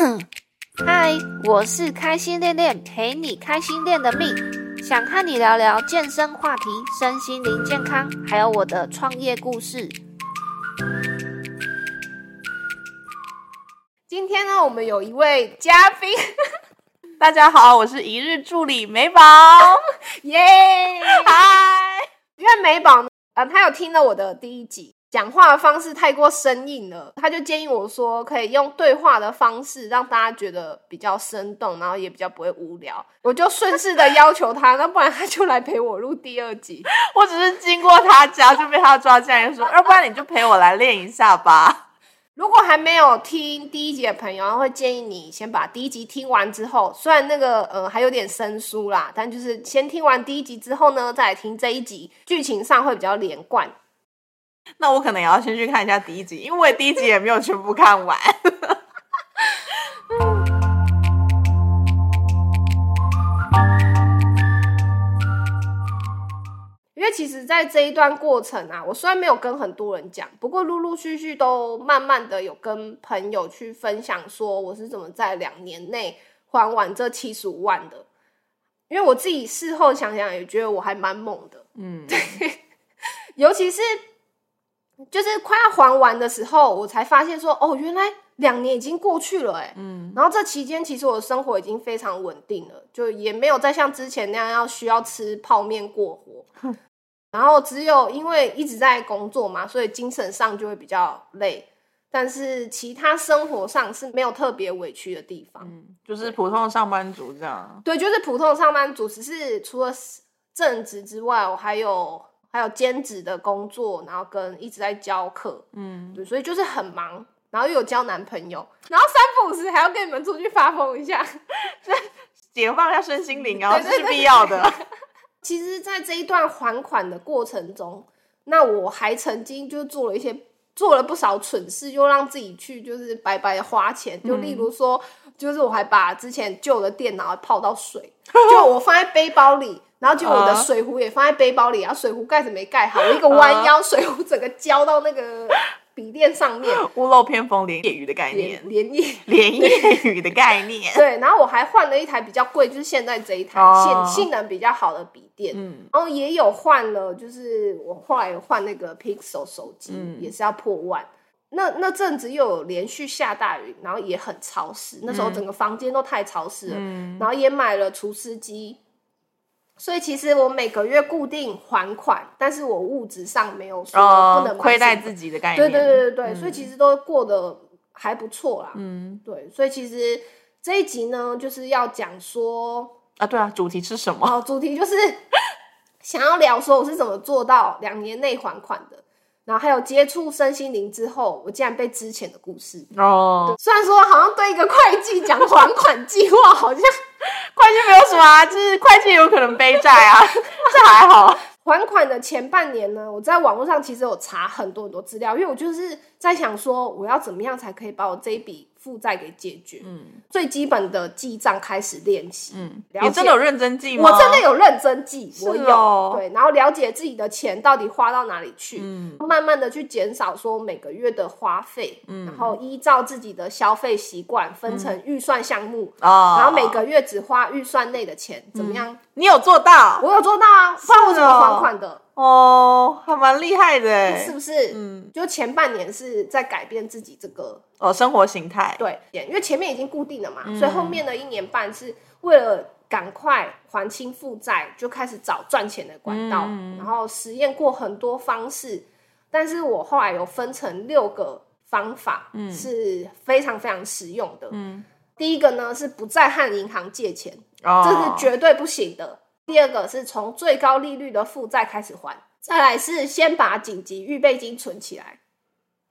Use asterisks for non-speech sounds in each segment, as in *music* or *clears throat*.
*clears throat* 嗨，我是开心练练，陪你开心练的蜜，想和你聊聊健身话题、身心灵健康，还有我的创业故事。今天呢，我们有一位嘉宾，*laughs* 大家好，我是一日助理美宝，*laughs* 耶！嗨，因为美宝呢，呃，他有听了我的第一集，讲话的方式太过生硬了，他就建议我说，可以用对话的方式让大家觉得比较生动，然后也比较不会无聊。我就顺势的要求他，那不然他就来陪我录第二集。我只是经过他家就被他抓进来，说，要不然你就陪我来练一下吧。*laughs* 如果还没有听第一集的朋友，会建议你先把第一集听完之后，虽然那个呃还有点生疏啦，但就是先听完第一集之后呢，再来听这一集，剧情上会比较连贯。那我可能也要先去看一下第一集，因为我第一集也没有全部看完。*laughs* 因为其实，在这一段过程啊，我虽然没有跟很多人讲，不过陆陆续续都慢慢的有跟朋友去分享，说我是怎么在两年内还完这七十五万的。因为我自己事后想想，也觉得我还蛮猛的，嗯，*laughs* 对 *laughs* 尤其是就是快要还完的时候，我才发现说，哦，原来两年已经过去了，哎，嗯，然后这期间其实我的生活已经非常稳定了，就也没有再像之前那样要需要吃泡面过活。*laughs* 然后只有因为一直在工作嘛，所以精神上就会比较累，但是其他生活上是没有特别委屈的地方。嗯，就是普通的上班族这样。对，就是普通的上班族，只是除了正职之外，我还有还有兼职的工作，然后跟一直在教课，嗯，对，所以就是很忙，然后又有交男朋友，然后三不五时还要跟你们出去发疯一下，*laughs* 解放一下身心灵啊，*laughs* 这是必要的。*laughs* 其实，在这一段还款的过程中，那我还曾经就做了一些做了不少蠢事，又让自己去就是白白的花钱。就例如说，就是我还把之前旧的电脑泡到水，就我放在背包里，然后就我的水壶也放在背包里，然后水壶盖子没盖好，我一个弯腰，水壶整个浇到那个笔电上面，*laughs* 屋漏偏逢连夜雨的概念连，夜。连夜雨的概念。*laughs* 对，然后我还换了一台比较贵，就是现在这一台哦性性能比较好的笔电，嗯，然后也有换了，就是我后来有换那个 Pixel 手机，嗯也是要破万。那那阵子又有连续下大雨，然后也很潮湿，那时候整个房间都太潮湿了。嗯然后也买了除湿机，所以其实我每个月固定还款，但是我物质上没有说不哦能，买亏待自己的概念。对对对对对，所以其实都过得还不错啦。嗯对，所以其实这一集呢，就是要讲说，啊，对啊，主题是什么？哦，主题就是想要聊说我是怎么做到两年内还款的，然后还有接触身心灵之后，我竟然被之前的故事。哦，虽然说好像对一个会计讲还款计划，好像会会计没有什么啊，就是会计有可能背债啊，*laughs* 这还好。还款的前半年呢，我在网络上其实有查很多很多资料，因为我就是在想说，我要怎么样才可以把我这一笔负债给解决。嗯最基本的记账开始练习。嗯，你真的有认真记吗？我真的有认真记，我有、哦对，然后了解自己的钱到底花到哪里去，嗯慢慢的去减少说每个月的花费，嗯然后依照自己的消费习惯分成预算项目，哦，然后每个月只花预算内的钱，怎么样？你有做到我有做到啊，不然我怎么还款的？哦，还蛮厉害的哎是。不是？嗯，就前半年是在改变自己这个哦，生活形态。对，因为前面已经固定了嘛，嗯所以后面的一年半是为了赶快还清负债，就开始找赚钱的管道，嗯然后实验过很多方式，但是我后来有分成六个方法，是非常非常实用的。嗯，第一个呢是不再和银行借钱，哦，这是绝对不行的。第二个是从最高利率的负债开始还，再来是先把紧急预备金存起来。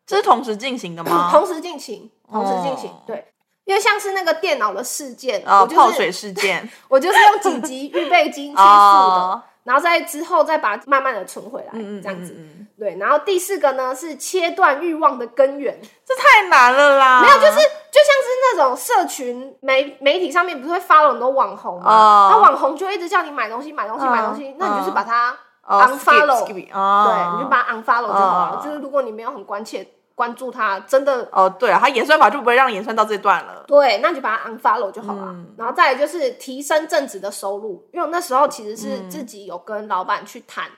这是同时进行的吗？*coughs* 同时进行，同时进行，哦对，因为像是那个电脑的事件，哦，我就是泡水事件。*laughs* 我就是用紧急预备金去付的，*laughs* 哦，然后在之后再把它慢慢的存回来，嗯嗯，这样子。对，然后第四个呢是切断欲望的根源，这太难了啦。没有，就是就像是那种社群媒媒体上面不是会发了很多网红吗？哦那网红就一直叫你买东西、买东西、嗯买东西，那你就是把它哦 unfollow，哦对，你就把它 unfollow 就好了。哦就是如果你没有很关切关注他，真的哦，对啊，他演算法就不会让你演算到这段了。对，那你就把它 unfollow 就好了。嗯。然后再来就是提升正职的收入，因为我那时候其实是嗯。自己有跟老板去谈，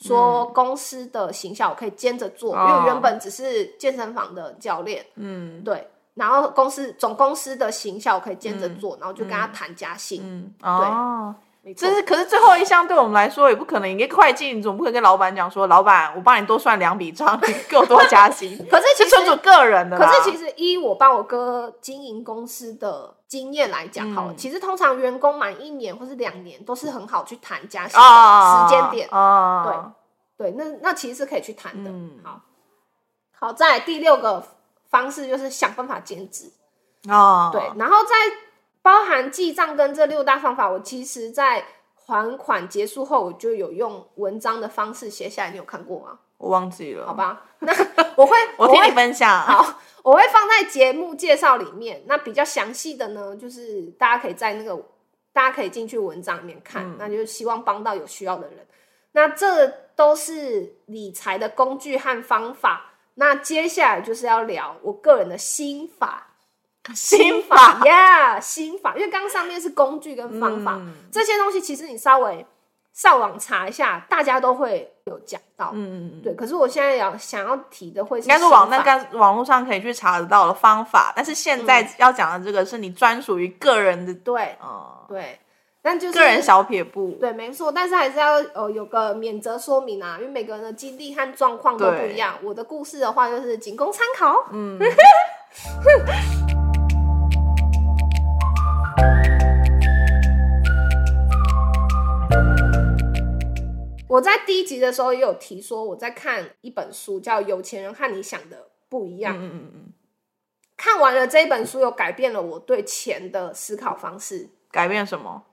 说公司的形象我可以兼着做，哦。因为我原本只是健身房的教练，嗯。对。然后公司总公司的形象我可以兼着做，然后就跟他谈加薪，嗯，哦，没错这。是可是最后一项对我们来说也不可能，你跟会计你总不可能跟老板讲说，老板我帮你多算两笔账，你给我多加薪。*laughs* 可是其实是纯属个人的，可是其实依我帮我哥经营公司的经验来讲，好了，嗯其实通常员工满一年或是两年都是很好去谈加薪啊的时间点。啊，对，那那其实是可以去谈的。嗯好，好，在第六个方式就是想办法兼职。哦，对，然后在包含记账跟这六大方法，我其实在还款结束后，我就有用文章的方式写下来。你有看过吗？我忘记了，好，吧，那我会 *laughs* 我听你分享。好，我会放在节目介绍里面。那比较详细的呢，就是大家可以在那个大家可以进去文章里面看，嗯那就是希望帮到有需要的人。那这都是理财的工具和方法。那接下来就是要聊我个人的心法，*laughs* 心法，呀心法，因为刚刚上面是工具跟方法，嗯这些东西其实你稍微上网查一下，大家都会有讲到。嗯嗯嗯。对，可是我现在要想要提的会是应该是网那个网络上可以去查得到的方法，但是现在要讲的这个是你专属于个人的，对呃，对，但就是个人小撇步。对，没错，但是还是要呃有个免责说明啊，因为每个人的经历和状况都不一样。我的故事的话，就是仅供参考。嗯，*laughs* 我在第一集的时候也有提说，我在看一本书，叫《有钱人和你想的不一样》。嗯嗯嗯，看完了这一本书，又改变了我对钱的思考方式。改变什么？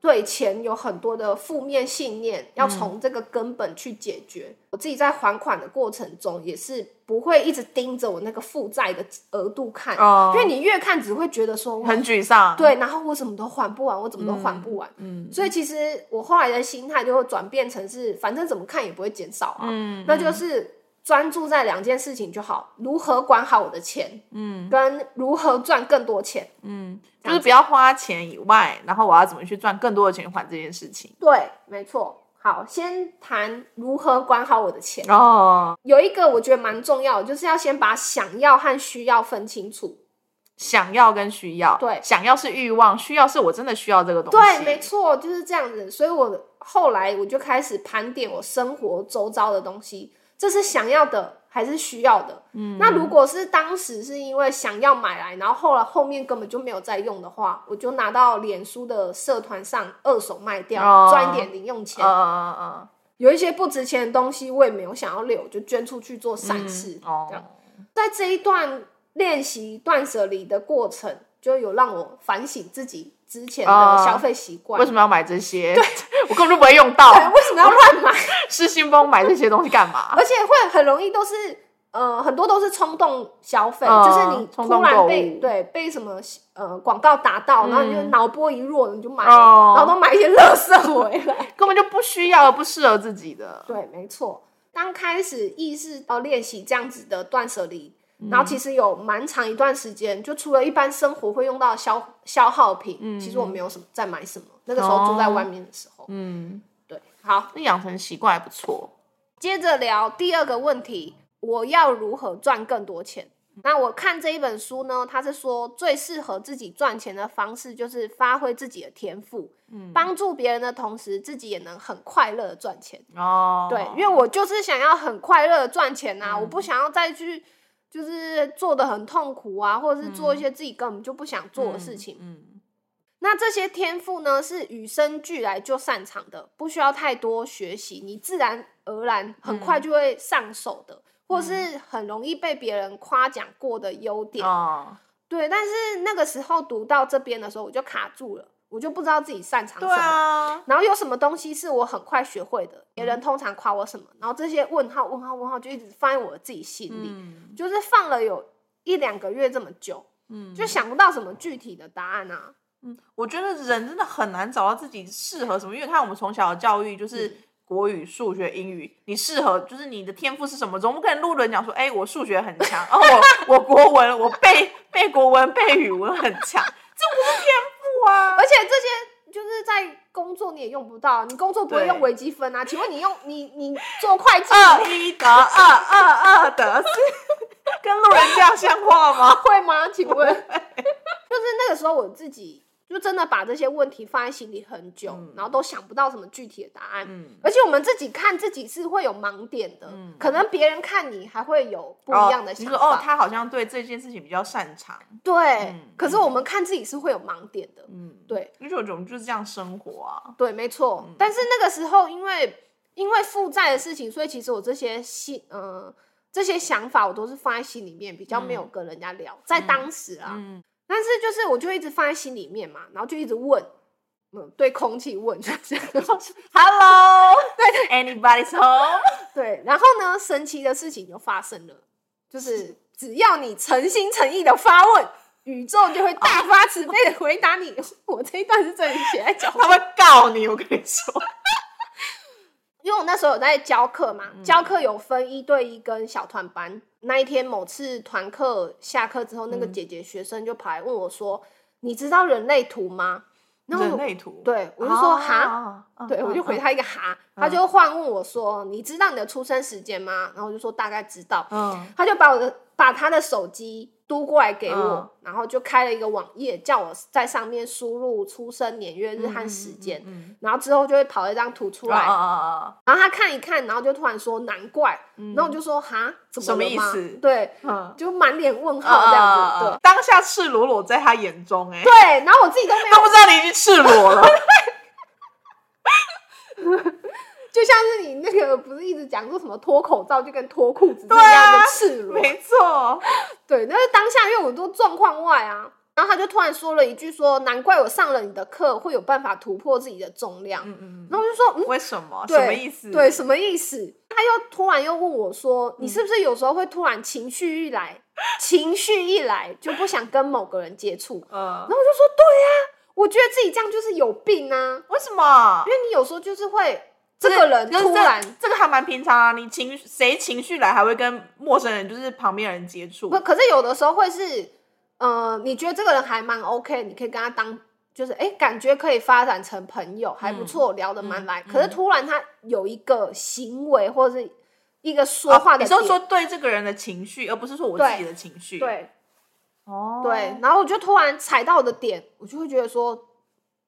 对钱有很多的负面信念，要从这个根本去解决。我自己在还款的过程中，也是不会一直盯着我那个负债的额度看，哦因为你越看只会觉得说，很沮丧。，对，然后我怎么都还不完，我怎么都还不完。嗯所以其实我后来的心态就会转变成是，反正怎么看也不会减少啊，嗯，那就是专注在两件事情就好：如何管好我的钱，嗯跟如何赚更多钱。嗯，就是不要花钱以外，然后我要怎么去赚更多的钱还这件事情。对，没错。好，先谈如何管好我的钱。哦，有一个我觉得蛮重要的，就是要先把想要和需要分清楚。想要跟需要，对想要是欲望，需要是我真的需要这个东西。对，没错，就是这样子。所以我后来我就开始盘点我生活周遭的东西，这是想要的还是需要的？嗯，那如果是当时是因为想要买来，然后后来后面根本就没有再用的话，我就拿到脸书的社团上二手卖掉，哦赚一点零用钱。有一些不值钱的东西，我也没有想要留，就捐出去做善事。嗯，哦这样，在这一段练习断舍离的过程，就有让我反省自己之前的哦消费习惯。为什么要买这些？我根本就不会用到。对，*laughs* 为什么要乱买？失心疯买这些东西干嘛？而且会很容易都是呃，很多都是冲动消费，嗯就是你突然被对被什么呃广告打到，然后你就嗯脑波一弱，你就买然后都买一些垃圾回来。*laughs* 根本就不需要，不适合自己的。对，没错。刚开始意识到练习这样子的断舍离，嗯然后其实有蛮长一段时间，就除了一般生活会用到消消耗品，其实我没有什么在买什么。那个时候住在外面的时候，嗯，对，好，那养成习惯还不错。接着聊第二个问题，我要如何赚更多钱？那我看这一本书呢，它是说最适合自己赚钱的方式就是发挥自己的天赋，帮助别人的同时，自己也能很快乐的赚钱。哦，对，因为我就是想要很快乐的赚钱呐、我不想要再去就是做的很痛苦啊，或者是做一些自己根本就不想做的事情。嗯。那这些天赋呢，是与生俱来就擅长的，不需要太多学习，你自然而然很快就会上手的，或是很容易被别人夸奖过的优点。哦，对，但是那个时候读到这边的时候，我就卡住了，我就不知道自己擅长什对么。啊，然后有什么东西是我很快学会的，别人通常夸我什么，然后这些问号、问号、问号就一直放在我自己心里，嗯就是放了有一两个月这么久，嗯，就想不到什么具体的答案啊。我觉得人真的很难找到自己适合什么，因为看我们从小的教育就是国语、数学、英语，你适合就是你的天赋是什么？总不可能路人讲说，哎、我数学很强，哦，我我国文我背背国文背语文很强，这不是天赋啊！而且这些就是在工作你也用不到，你工作不会用微积分啊？请问你用你你做会计二一得二，二二得四，跟路人这样像话吗？会吗？请问，就是那个时候我自己就真的把这些问题放在心里很久，嗯然后都想不到什么具体的答案。嗯，而且我们自己看自己是会有盲点的，嗯可能别人看你还会有不一样的想法。哦你说哦，他好像对这件事情比较擅长，对、嗯可是我们看自己是会有盲点的。嗯，对因为我觉得我们就是这样生活啊，对，没错。嗯但是那个时候，因为因为负债的事情，所以其实我这些心，呃，这些想法我都是放在心里面，比较没有跟人家聊。在当时啊，嗯，但是就是我就一直放在心里面嘛，然后就一直问，嗯，对空气问，就是 *laughs* Hello，对，Anybody's home，*laughs* 对。然后呢，神奇的事情就发生了，就是只要你诚心诚意的发问。宇宙就会大发慈悲的回答你。*laughs* 我这一段是这里写在脚他会告你，我跟你说，因为我那时候有在教课嘛，教课有分一对一跟小团班。那一天某次团课下课之后，那个姐姐学生就跑来问我说：“你知道人类图吗？”然后我人类图，对我就说：“哈。对，我就回，啊他一个哈，他就换问我说：“你知道你的出生时间吗？”然后我就说大概知道。嗯，他就把我的把他的手机嘟过来给我，嗯。然后就开了一个网页，叫我在上面输入出生年月日和时间，嗯，然后之后就会跑一张图出来。然后他看一看，然后就突然说难怪，嗯。然后我就说哈，怎什么意思？对，啊，就满脸问号这样子，对。当下赤裸裸在他眼中，哎，对对，然后我自己都没有都不知道你已经赤裸了，*laughs* 就像是你那个不是一直讲说什么脱口罩就跟脱裤子一样啊的赤裸，没错，*laughs* 对，那是当下因为我都状况外啊，然后他就突然说了一句说，难怪我上了你的课会有办法突破自己的重量，嗯嗯然后我就说嗯。为什么？对什么意思？对，什么意思？他又突然又问我说：“你是不是有时候会突然情绪一来，*laughs* 情绪一来就不想跟某个人接触？”嗯然，后我就说：“对呀、我觉得自己这样就是有病啊，为什么因？为你有时候就是会这个人突然这个还蛮平常啊，你情谁情绪来还会跟陌生人，就是旁边人接触不，，可是有的时候会是，呃，你觉得这个人还蛮 OK，你可以跟他当，就是哎，感觉可以发展成朋友，还不错，聊得蛮来。嗯可是突然他有一个行为或者是一个说话的你是说对这个人的情绪，而不是说我自己的情绪。，对哦，对，然后我就突然踩到我的点，我就会觉得说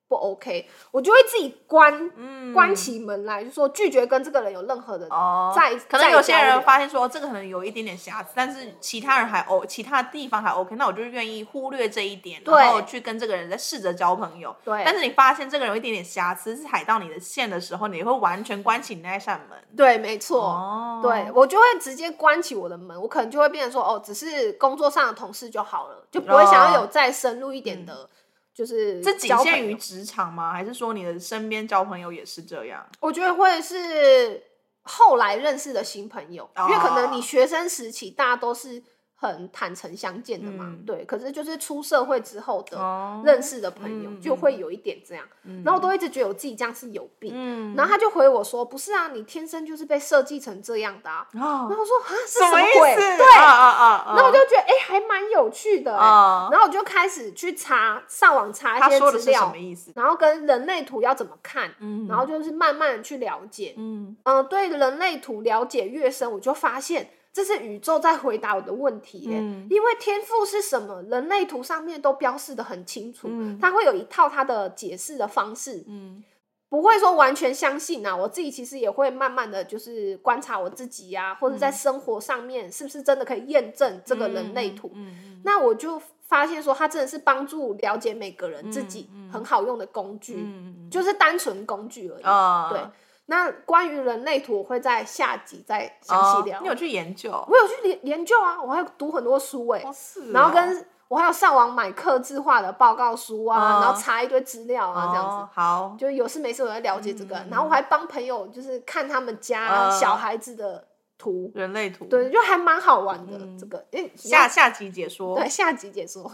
不 OK，我就会自己关嗯。关起门来，就说拒绝跟这个人有任何的哦，再可能有些人发现说这个可能有一点点瑕疵，但是其他人还 O，其他地方还 OK，那我就愿意忽略这一点，然后去跟这个人再试着交朋友。对。但是你发现这个人有一点点瑕疵，是踩到你的线的时候，你会完全关起你那扇门。对，没错。哦。对，我就会直接关起我的门，我可能就会变成说，哦，只是工作上的同事就好了，就不会想要有再深入一点的，就是这仅限于职场吗？还是说你的身边交朋友也是这样？我觉得会是后来认识的新朋友，因为可能哦你学生时期大家都是很坦诚相见的嘛，嗯对。可是就是出社会之后的哦认识的朋友，嗯就会有一点这样，然后我都一直觉得我自己这样是有病。嗯，然后他就回我说：“不是啊，你天生就是被设计成这样的啊。”然哦，后我说：“啊，是什么意鬼？”思？对，啊啊啊啊！然后我就觉得哎、还蛮有趣的、然后我就开始去查，上网查一些资料什么，意思？然后跟人类图要怎么看，嗯然后就是慢慢的去了解。嗯嗯、对人类图了解越深，我就发现这是宇宙在回答我的问题耶、嗯。因为天赋是什么，人类图上面都标示的很清楚，嗯。它会有一套它的解释的方式，嗯。不会说完全相信啊。我自己其实也会慢慢的就是观察我自己呀、或者在生活上面是不是真的可以验证这个人类图。那我就发现说，它真的是帮助了解每个人自己很好用的工具，嗯就是单纯工具而已。啊对，那关于人类图，我会在下集再详细聊。哦你有去研究？我有去研研究啊，我还有读很多书哎、哦是哦然后跟我还有上网买刻字化的报告书啊，哦然后查一堆资料啊，这样子。哦好，就有事没事我在了解这个，嗯然后我还帮朋友就是看他们家嗯小孩子的图，人类图，对，就还蛮好玩的。嗯这个，诶，下下集解说。对，下集解说。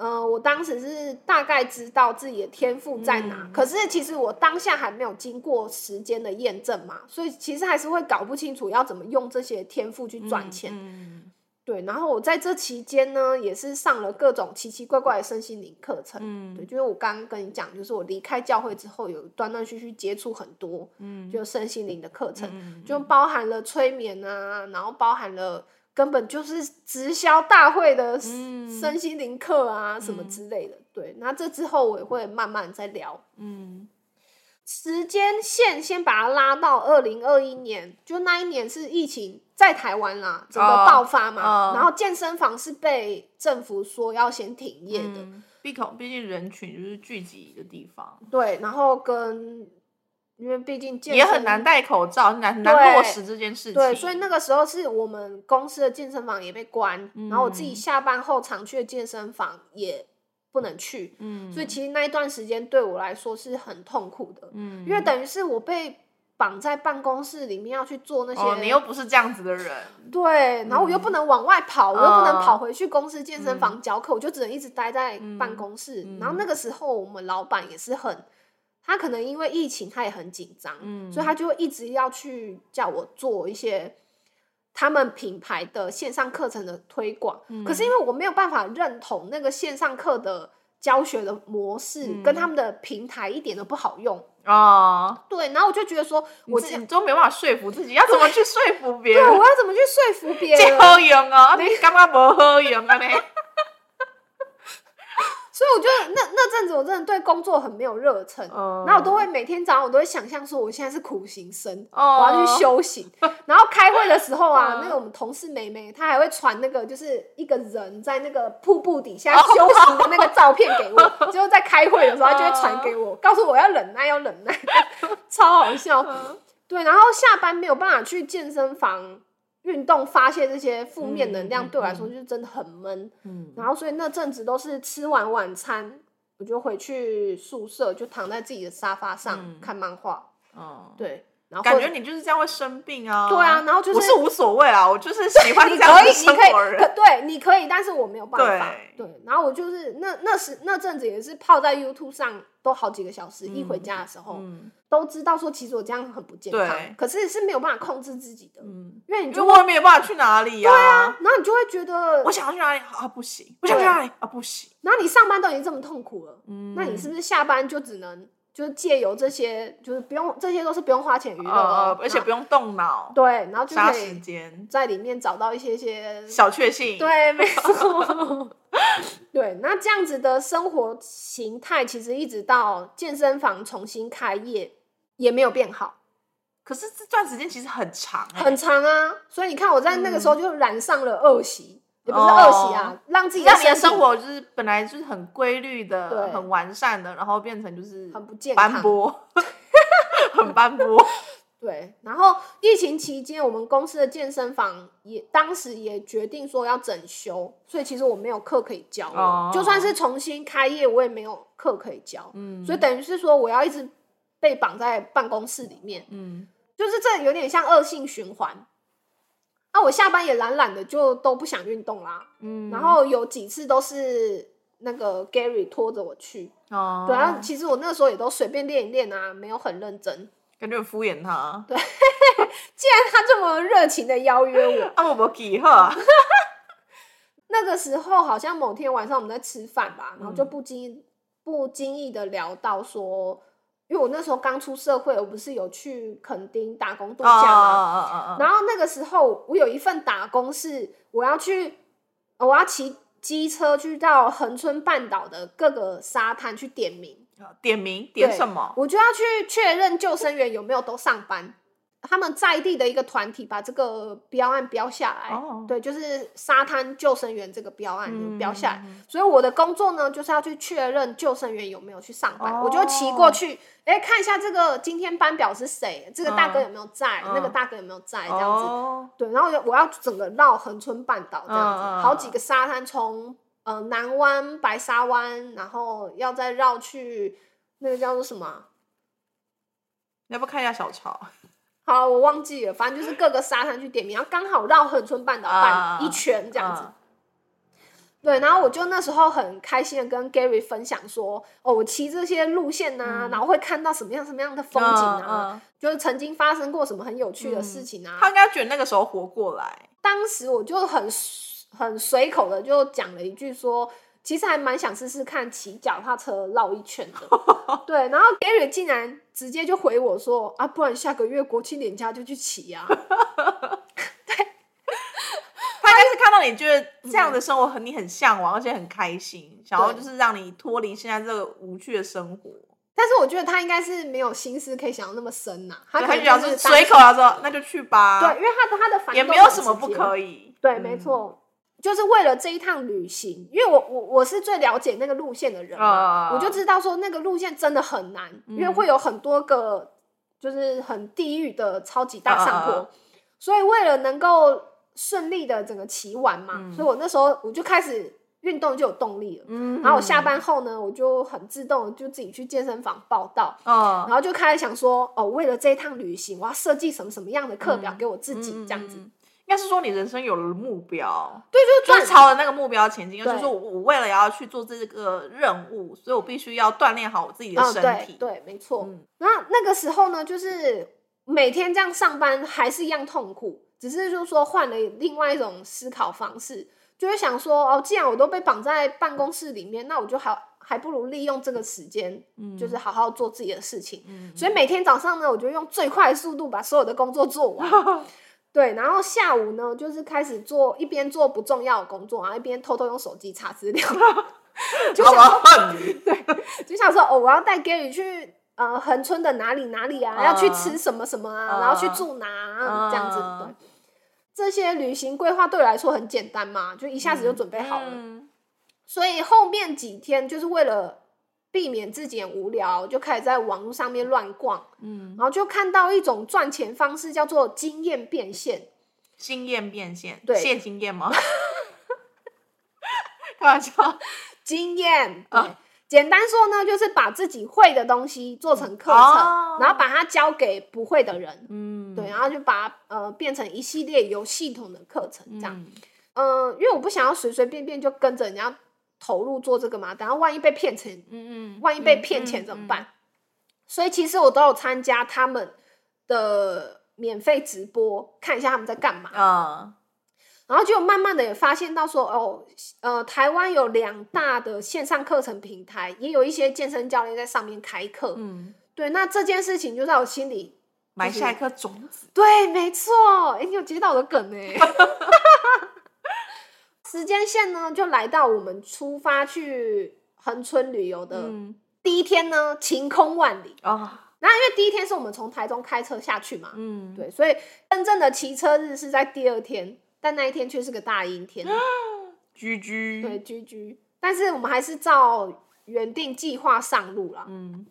呃，我当时是大概知道自己的天赋在哪，嗯可是其实我当下还没有经过时间的验证嘛，所以其实还是会搞不清楚要怎么用这些天赋去赚钱。嗯对，然后我在这期间呢，也是上了各种奇奇怪怪的身心灵课程。嗯对，就是我刚刚跟你讲，就是我离开教会之后，有断断续续接触很多，嗯就身心灵的课程，嗯就包含了催眠啊，然后包含了根本就是直销大会的嗯。身心灵课啊，什么之类的。对，那这之后我也会慢慢再聊。嗯。时间线先把它拉到二零二一年，就那一年是疫情在台湾啦，整个哦爆发嘛，哦。然后健身房是被政府说要先停业的，嗯，毕竟毕竟人群就是聚集的地方，对，然后跟因为毕竟也很难戴口罩，很难落实这件事情。对，所以那个时候是我们公司的健身房也被关，然后我自己嗯下班后常去的健身房也不能去，嗯，所以其实那一段时间对我来说是很痛苦的，嗯，因为等于是我被绑在办公室里面要去做那些，哦，你又不是这样子的人，对，然后我又不能往外跑，我又不能嗯跑回去公司健身房教课，我就只能一直待在办公室。嗯然后那个时候我们老板也是很，他可能因为疫情他也很紧张，嗯所以他就会一直要去叫我做一些。他们品牌的线上课程的推广，嗯可是因为我没有办法认同那个线上课的教学的模式，嗯跟他们的平台一点都不好用。哦，对，然后我就觉得说，我自己都没办法说服自己，要怎么去说服别人对，人？我要怎么去说服别人？这好用哦，你干嘛不好用啊？呢？所以我觉得那那阵子我真的对工作很没有热忱，嗯然后我都会每天早上我都会想象说我现在是苦行僧，哦我要去修行。*laughs* 然后开会的时候啊，嗯那个我们同事妹妹她还会传那个就是一个人在那个瀑布底哦下修行的那个照片给我，*laughs* 就是在开会的时候她就会传给我，告诉我要忍耐，要忍耐，*laughs* 超好笑。嗯对，然后下班没有办法去健身房运动发泄这些负面能量，对我来说就真的很闷。嗯。然后所以那阵子都是吃完晚餐，我就回去宿舍，就躺在自己的沙发上、嗯。看漫画。嗯，对，然后感觉你就是这样会生病啊。对啊，然后就是我是无所谓啊，我就是喜欢你这样可以，生可以，活的人。可对，你可以，但是我没有办法。对对，然后我就是那那时那阵子也是泡在 YouTube 上都好几个小时，一回家的时候、嗯都知道说其实我这样很不健康，可是是没有办法控制自己的，嗯，因为你就我也没有办法去哪里呀。对啊，然后你就会觉得我，想要去哪里啊不行，我想去哪里啊不行。然后你上班都已经这么痛苦了，嗯那你是不是下班就只能就是借由这些，就是不用这些都是不用花钱娱乐而且不用动脑，对，然后就可以间，在里面找到一些些小确幸。，对，没错。*laughs* 对，那这样子的生活形态，其实一直到健身房重新开业也没有变好，可是这段时间其实很长欸，很长啊。所以你看，我在那个时候就染上了恶习，也不是哦恶习啊，让自己让你的生活就是本来就是很规律的、对很完善的，然后变成就是很不健康斑驳，*laughs* 很斑驳。*laughs* 对，然后疫情期间，我们公司的健身房也当时也决定说要整修，所以其实我没有课可以教了。哦就算是重新开业，我也没有课可以教。嗯所以等于是说，我要一直被绑在办公室里面，嗯就是这有点像恶性循环。啊，我下班也懒懒的，就都不想运动啦。嗯然后有几次都是那个 Gary 拖着我去，哦，对啊，其实我那时候也都随便练一练啊，没有很认真。感觉很敷衍他。对，*laughs* 既然他这么热情的邀约我，啊，我没记哈。*laughs* 那个时候好像某天晚上我们在吃饭吧，然后嗯就不经不经意的聊到说，因为我那时候刚出社会，我不是有去垦丁打工度哦假吗？哦哦哦然后那个时候我有一份打工是我要去，呃我要骑机车去到恒春半岛的各个沙滩去点名，哦，点名点什么？我就要去确认救生员有没有都上班。他们在地的一个团体把这个标案标下来，哦对，就是沙滩救生员这个标案就标下来。嗯所以我的工作呢，就是要去确认救生员有没有去上班。哦我就骑过去，哎、看一下这个今天班表是谁，这个大哥有没有在，嗯那个大哥有没有在，这样子。哦对，然后我要整个绕恒春半岛这样子，好几个沙滩，从呃南湾、白沙湾，然后要再绕去那个叫做什么啊？你要不要看一下小抄？好，我忘记了，反正就是各个沙滩去点名，然后刚好绕恒春半岛啊半一圈这样子。啊。对，然后我就那时候很开心的跟 Gary 分享说，哦，我骑这些路线呐、然后会看到什么样什么样的风景啊，嗯嗯就是曾经发生过什么很有趣的事情啊。他应该觉得那个时候活过来，当时我就很很随口的就讲了一句说，其实还蛮想试试看骑脚踏车绕一圈的。*laughs* 对，然后 Gary 竟然直接就回我说啊，不然下个月国庆年假就去骑呀啊。*laughs* 他应该是看到你觉得这样的生活和你很向往，而且很开心，想要就是让你脱离现在这个无趣的生活。但是我觉得他应该是没有心思可以想到那么深呐、他对可能他就想说就是随口他说那就去吧，对，因为他的他的反也没有什么不可以。对，嗯没错，就是为了这一趟旅行，因为我我我是最了解那个路线的人嘛，啊我就知道说那个路线真的很难，因为嗯会有很多个就是很地狱的超级大上坡，所以为了能够顺利的整个骑完嘛，嗯所以我那时候我就开始运动就有动力了。嗯然后我下班后呢，我就很自动就自己去健身房报道，哦然后就开始想说，哦，为了这一趟旅行，我要设计什么什么样的课表嗯给我自己，这样子。该是说你人生有了目标，对，就就是是朝着那个目标前进。就是对说我我为了要去做这个任务，所以我必须要锻炼好我自己的嗯，身体。对对，没错。嗯那那个时候呢，就是每天这样上班还是一样痛苦，只是就是说换了另外一种思考方式，就会想说，哦，既然我都被绑在办公室里面，那我就好还不如利用这个时间，嗯就是好好做自己的事情。嗯所以每天早上呢，我就用最快的速度把所有的工作做完。*laughs* 对，然后下午呢，就是开始做一边做不重要的工作，然后一边偷偷用手机查资料，就好想我恨你。*laughs* 就想说，哦，我要带 Gary 去呃恒春的哪里哪里啊，嗯要去吃什么什么啊，嗯然后去住哪、啊，这样子。嗯对，这些旅行规划对我来说很简单嘛，就一下子就准备好了。嗯所以后面几天就是为了避免自己很无聊，就开始在网络上面乱逛，嗯，然后就看到一种赚钱方式叫做经验变现。经验变现，对现经验吗？*laughs* 开玩笑。*laughs* 经验，对，啊简单说呢，就是把自己会的东西做成课程，哦然后把它交给不会的人。嗯，对，然后就把它呃变成一系列有系统的课程这样。嗯嗯、因为我不想要随随便便就跟着人家投入做这个嘛，等下万一被骗钱，嗯嗯，万一被骗钱怎么办？所以其实我都有参加他们的免费直播，看一下他们在干嘛。嗯？然后就慢慢的也发现到说，哦，呃，台湾有两大的线上课程平台，也有一些健身教练在上面开课。对，那这件事情就在我心里埋下一颗种子。对，没错，哎，你有接到我的梗哎。*laughs* 时间线呢，就来到我们出发去恒春旅游的嗯第一天呢，晴空万里。啊，然后因为第一天是我们从台中开车下去嘛，嗯，对，所以真正的骑车日是在第二天，但那一天却是个大阴天，居居，对，居居。但是我们还是照原定计划上路了，嗯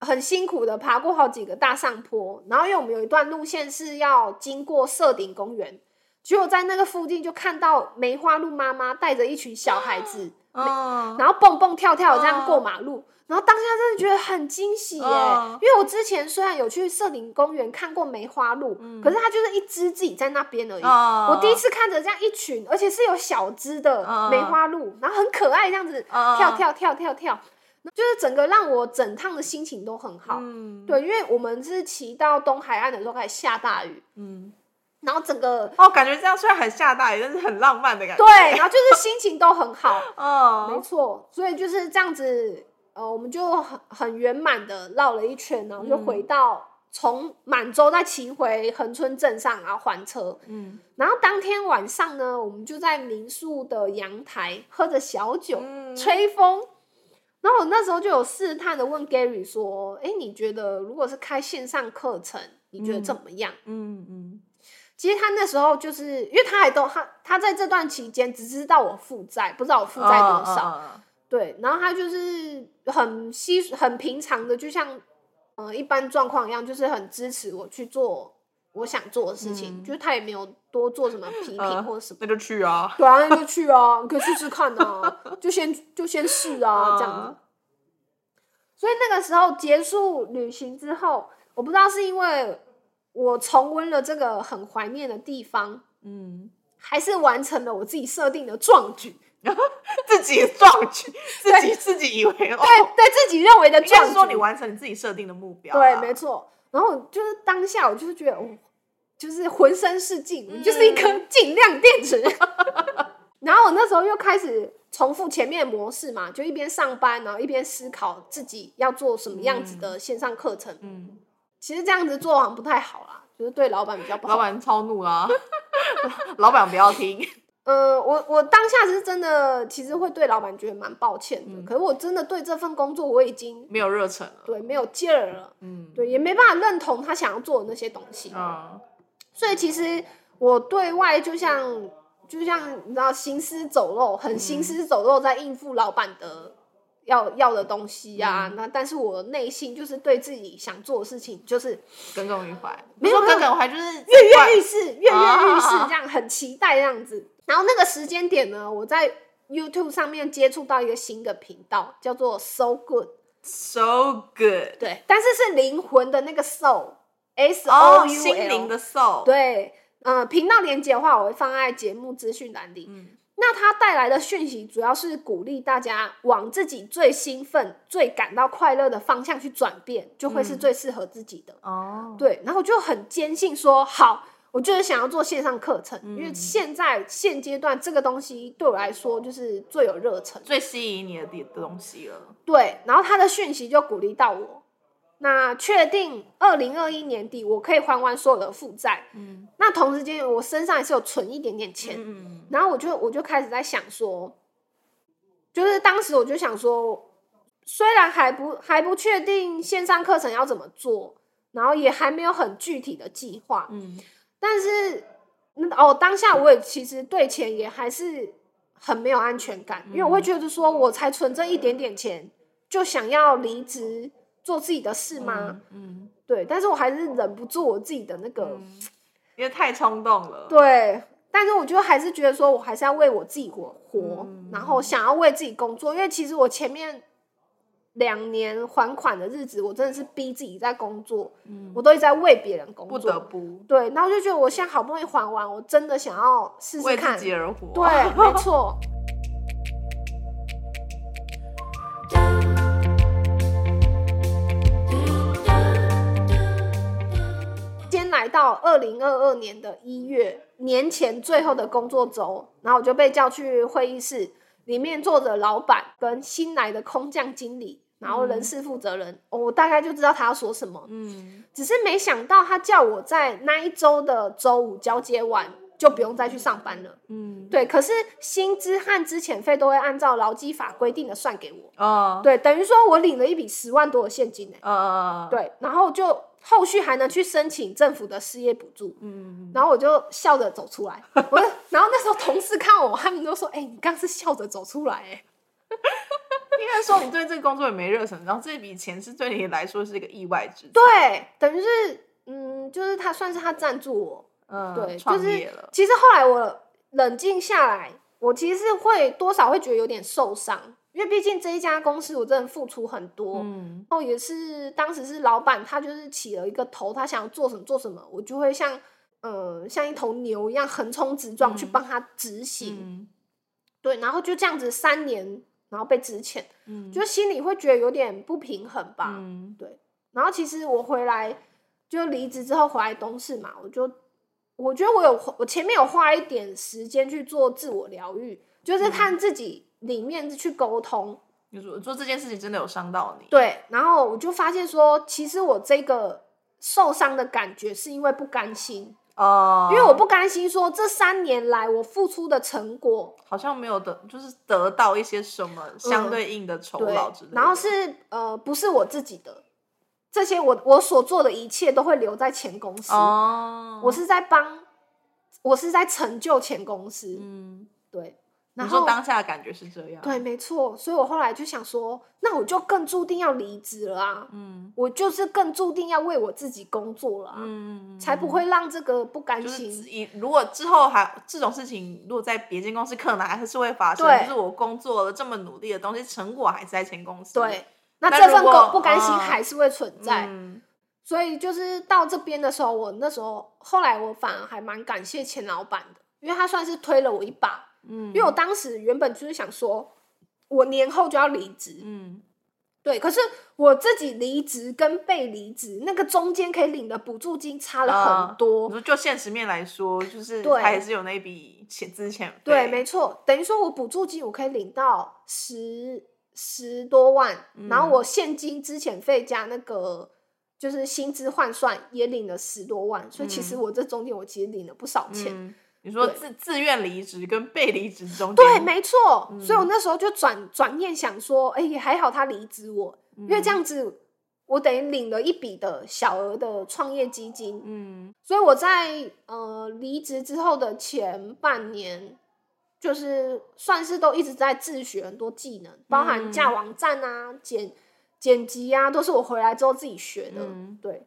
很辛苦的爬过好几个大上坡，然后因为我们有一段路线是要经过社顶公园，结果在那个附近就看到梅花鹿妈妈带着一群小孩子，嗯，然后蹦蹦跳跳的这样过马路，然后当下真的觉得很惊喜耶，嗯因为我之前虽然有去社林公园看过梅花鹿，可是它就是一只自己在那边而已。嗯我第一次看着这样一群，而且是有小只的嗯梅花鹿，然后很可爱，这样子嗯跳跳跳跳跳，就是整个让我整趟的心情都很好。嗯，对，因为我们是骑到东海岸的时候开始下大雨，嗯，然后整个哦，感觉这样虽然很下大雨，但是很浪漫的感觉。对，然后就是心情都很好。*laughs* 没哦，错，所以就是这样子，呃，我们就很很圆满的绕了一圈，然后就嗯回到从满洲再骑回恒春镇上，然后还车。嗯然后当天晚上呢，我们就在民宿的阳台喝着小酒，嗯吹风。然后我那时候就有试探的问 Gary 说：“哎，你觉得如果是开线上课程，你觉得怎么样？”嗯嗯其实他那时候就是因为他还都他他在这段期间只知道我负债，不知道我负债多少。少？对，然后他就是很稀很平常的，就像呃一般状况一样，就是很支持我去做我想做的事情，嗯就是他也没有多做什么批评呃或者什么。那就去啊。对啊，那就去啊，你可以试试看啊，*laughs* 就先就先试啊，这样子。所以那个时候结束旅行之后，我不知道是因为我重温了这个很怀念的地方，嗯，还是完成了我自己设定的壮举，*laughs* *laughs* 自己壮举，自己自己以为哦，对对自己认为的壮举是说你完成你自己设定的目标啊。对，没错。然后就是当下，我就是觉得，哦，就是浑身是劲，我就是一颗尽量电池。*laughs* 然后我那时候又开始重复前面的模式嘛，就一边上班，然后一边思考自己要做什么样子的线上课程。嗯，其实这样子做好像不太好啦，就是对老板比较不好。老板超怒啦，*laughs* 老板不要听。*laughs* 呃，我我当下是真的，其实会对老板觉得蛮抱歉的。嗯可是我真的对这份工作我已经没有热忱了。对没有劲儿了，嗯，对，也没办法认同他想要做的那些东西。嗯，所以其实我对外就像就像你知道行尸走肉，很行尸走肉在应付老板的要要的东西啊、嗯那但是我内心就是对自己想做的事情，就是耿耿于怀。没有耿耿于怀就是跃跃欲试，跃跃欲啊试，这样很期待这样子。然后那个时间点呢，我在 YouTube 上面接触到一个新的频道，叫做 So Good，so good。对，但是是灵魂的那个 soul，S O 哦，U 心灵的 soul。，对，呃，频道连接的话，我会放在节目资讯栏里。嗯那它带来的讯息主要是鼓励大家往自己最兴奋、最感到快乐的方向去转变，就会是嗯最适合自己的。哦，对，然后我就很坚信说，好，我就是想要做线上课程，因为嗯现在现阶段这个东西对我来说就是最有热忱。最吸引你的地的东西了。对，然后他的讯息就鼓励到我。那确定二零二一年底我可以还完所有的负债，嗯。那同时间我身上也是有存一点点钱，嗯然后我就我就开始在想说，就是当时我就想说，虽然还不还不确定线上课程要怎么做，然后也还没有很具体的计划，嗯。但是嗯哦，当下我也其实对钱也还是很没有安全感，因为我会觉得说我才存这一点点钱，就想要离职做自己的事吗？嗯，对，但是我还是忍不住我自己的那个。嗯因为太冲动了。对，但是我就还是觉得说，我还是要为我自己活活，嗯然后想要为自己工作，因为其实我前面两年还款的日子，我真的是逼自己在工作，嗯我都一直在为别人工作不，得不对，然后我就觉得我现在好不容易还完，我真的想要试试为看，自己而活。对，没错。先来到二零二二年的一月年前最后的工作周，然后我就被叫去会议室，里面坐着老板跟新来的空降经理，然后人事负责人，哦我大概就知道他要说什么。嗯，只是没想到他叫我在那一周的周五交接完，就不用再去上班了。嗯，对，可是薪资和资遣费都会按照劳基法规定的算给我。哦，对，等于说我领了一笔十万多的现金呢、哦，，对，然后就后续还能去申请政府的失业补助。嗯，然后我就笑着走出来，我就 *laughs* 然后那时候同事看我，他们都说：“哎、你刚是笑着走出来、哎，*laughs* 应该说你对这个工作也没热忱，然后这笔钱是对你来说是一个意外之财，对，等于是嗯，就是他算是他赞助我，嗯，对，创就是业了，其实后来我冷静下来，我其实会多少会觉得有点受伤，因为毕竟这一家公司我真的付出很多，嗯。然后也是当时是老板他就是起了一个头，他想要做什么做什么，我就会像呃像一头牛一样横冲直撞去嗯。帮他执行，嗯。对，然后就这样子三年，然后被支遣，嗯，就心里会觉得有点不平衡吧，嗯。然后其实我回来就离职之后回来东市嘛，我就我觉得我有我前面有花一点时间去做自我疗愈，就是看自己里面去沟通。你说做这件事情真的有伤到你，，对，然后我就发现说，其实我这个受伤的感觉是因为不甘心，哦，因为我不甘心说这三年来我付出的成果，好像没有得，就是得到一些什么相对应的酬对劳之类的，然后是呃不是我自己的，这些我我所做的一切都会留在前公司。哦，我是在帮，我是在成就前公司，嗯，对。你说然后当下的感觉是这样，对，，没错，所以我后来就想说，那我就更注定要离职了啊！嗯我就是更注定要为我自己工作了啊，嗯，才不会让这个不甘就是心。以如果之后还这种事情，如果在别间公司可能还是会发生，对就是我工作了这么努力的东西，成果还是在前公司，对，那这份工不不甘心嗯还是会存在。嗯所以就是到这边的时候，我那时候后来我反而还蛮感谢钱老板的，因为他算是推了我一把，嗯，因为我当时原本就是想说，我年后就要离职，嗯。对，可是我自己离职跟被离职那个中间可以领的补助金差了啊很多。你说就现实面来说，就是他还是有那笔钱资遣费，对，没错，等于说我补助金我可以领到十十多万，然后嗯我现金资遣费加那个就是薪资换算也领了十多万，所以其实嗯。我这中间我其实领了不少钱。嗯，你说自自愿离职跟被离职中间，对，没错，嗯所以我那时候就转转念想说，哎、还好他离职我，因为这样子我等于领了一笔的小额的创业基金，嗯所以我在呃离职之后的前半年，就是算是都一直在自学很多技能，包含嗯架网站啊、剪剪辑啊，都是我回来之后自己学的。嗯对，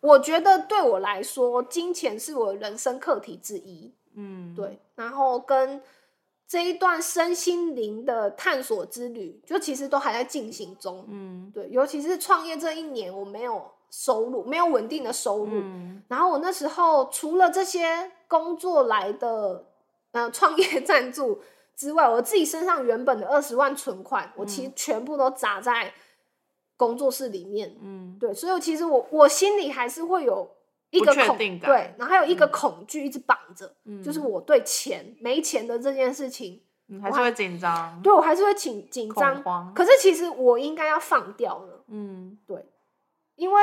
我觉得对我来说，金钱是我人生课题之一。嗯，对，然后跟这一段身心灵的探索之旅，就其实都还在进行中。嗯对，尤其是创业这一年，我没有收入，没有稳定的收入。嗯然后我那时候除了这些工作来的呃创业赞助之外，我自己身上原本的二十万存款，我其实全部都砸在工作室里面。嗯对，所以其实我我心里还是会有一个恐对，然后还有一个嗯。恐惧一直绑着，嗯，就是我对钱没钱的这件事情，嗯还是会紧张，对我还是会紧紧张。可是其实我应该要放掉了，嗯。对因为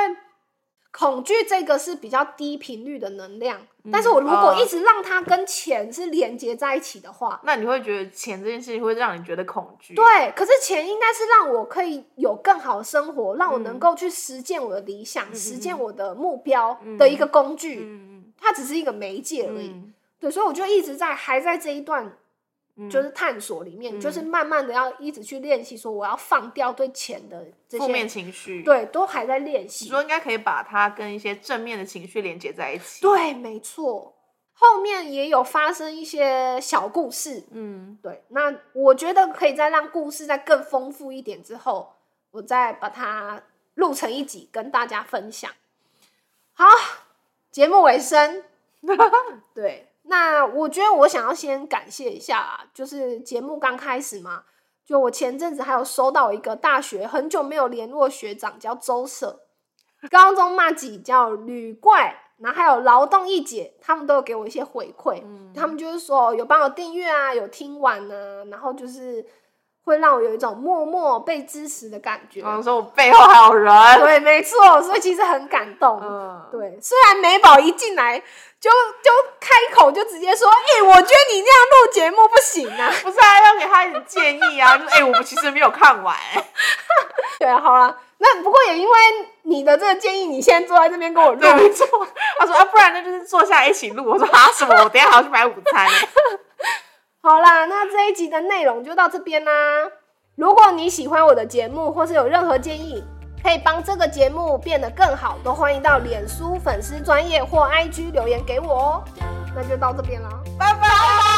恐惧这个是比较低频率的能量，嗯但是我如果哦。一直让它跟钱是连接在一起的话，那你会觉得钱这件事情会让你觉得恐惧，，对，可是钱应该是让我可以有更好的生活，让我能嗯。够去实践我的理想，嗯实嗯。践我的目标的一个工具，嗯它只是一个媒介而已。嗯。对，所以我就一直在还在这一段嗯，就是探索里面，嗯就是慢慢的要一直去练习，说我要放掉对钱的这些负面，情绪，，对，都还在练习。你。说应该可以把它跟一些正面的情绪连接在一起，，对，没错。后面也有发生一些小故事，嗯。对，那我觉得可以再让故事再更丰富一点之后，我再把它录成一集跟大家分享。好，节目尾声，*laughs* 对，那我觉得我想要先感谢一下啊，就是节目刚开始嘛，就我前阵子还有收到一个大学很久没有联络学长叫周舍，高中骂几叫吕怪，然后还有劳动一姐，他们都有给我一些回馈，嗯。他们就是说有帮我订阅啊，有听完啊，然后就是会让我有一种默默被支持的感觉。然后说我背后还有人，*laughs* 对，没错，所以其实很感动。嗯，对，虽然美宝一进来就就开口就直接说：“哎、我觉得你那样录节目不行啊。*laughs* 不是啊，要给他一点建议啊，就 *laughs* 是哎、我们其实没有看完、”对啊，好了，那不过也因为你的这个建议，你现在坐在这边跟我录，对，没错。他说啊，不然那就是坐下来一起录。我说啊，什么？我等一下还要去买午餐。好啦，那这一集的内容就到这边啦。如果你喜欢我的节目，或是有任何建议，可以帮这个节目变得更好，都欢迎到脸书粉丝专业或 IG 留言给我哦。那就到这边啦，拜拜。